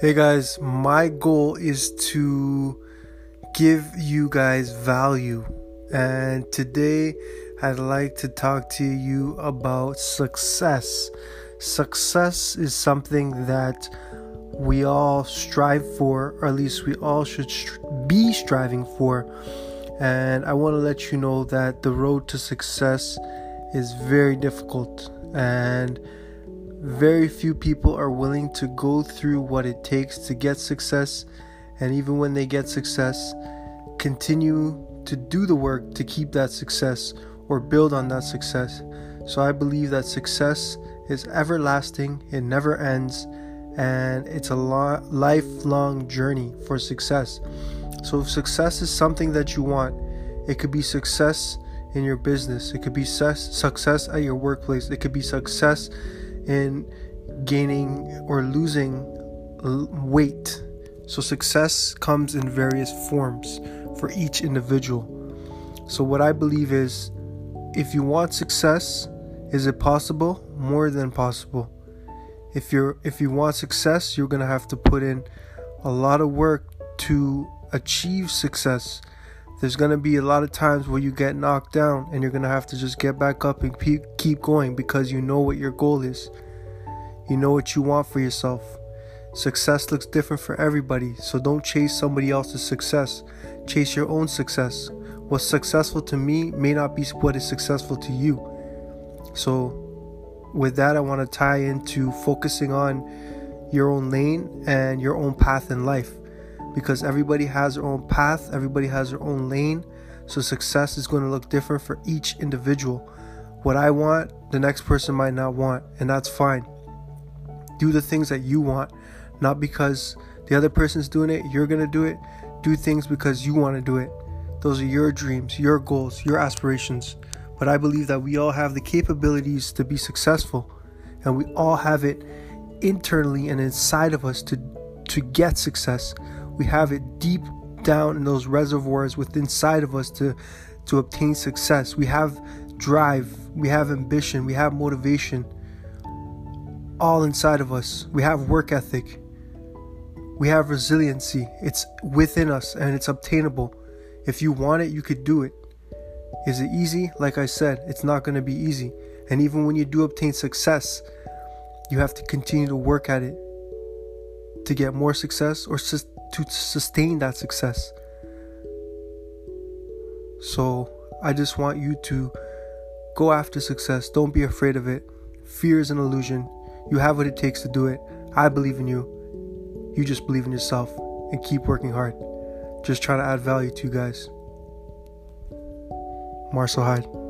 Hey guys, my goal is to give you guys value, and today I'd like to talk to you about success. Success is something that we all strive for, or at least we all should be striving for. And I want to let you know that the road to success is very difficult and very few people are willing to go through what it takes to get success, and even when they get success, continue to do the work to keep that success or build on that success. So I believe that success is everlasting, it never ends, and it's a lo- lifelong journey for success. So if success is something that you want, it could be success in your business, it could be success at your workplace, it could be success in gaining or losing weight. So, success comes in various forms for each individual. So, what I believe is if you want success, is it possible? More than possible. If you're if you want success, you're going to have to put in a lot of work to achieve success. There's going to be a lot of times where you get knocked down and you're going to have to just get back up and keep going because you know what your goal is. You know what you want for yourself. Success looks different for everybody, so don't chase somebody else's success. Chase your own success. What's successful to me may not be what is successful to you. So, with that, I want to tie into focusing on your own lane and your own path in life because everybody has their own path, everybody has their own lane. So, success is going to look different for each individual. What I want, the next person might not want, and that's fine. Do the things that you want, not because the other person's doing it, you're going to do it. Do things because you want to do it. Those are your dreams, your goals, your aspirations. But I believe that we all have the capabilities to be successful, and we all have it internally and inside of us to to get success. We have it deep down in those reservoirs within inside of us to to obtain success. We have drive, we have ambition, we have motivation all inside of us. We have work ethic. We have resiliency. It's within us and it's obtainable. If you want it, you could do it. Is it easy? Like I said, it's not going to be easy. And even when you do obtain success, you have to continue to work at it to get more success or to sustain that success. So, I just want you to go after success. Don't be afraid of it. Fear is an illusion. You have what it takes to do it. I believe in you. You just believe in yourself and keep working hard. Just try to add value to you guys. Marcel Hyde.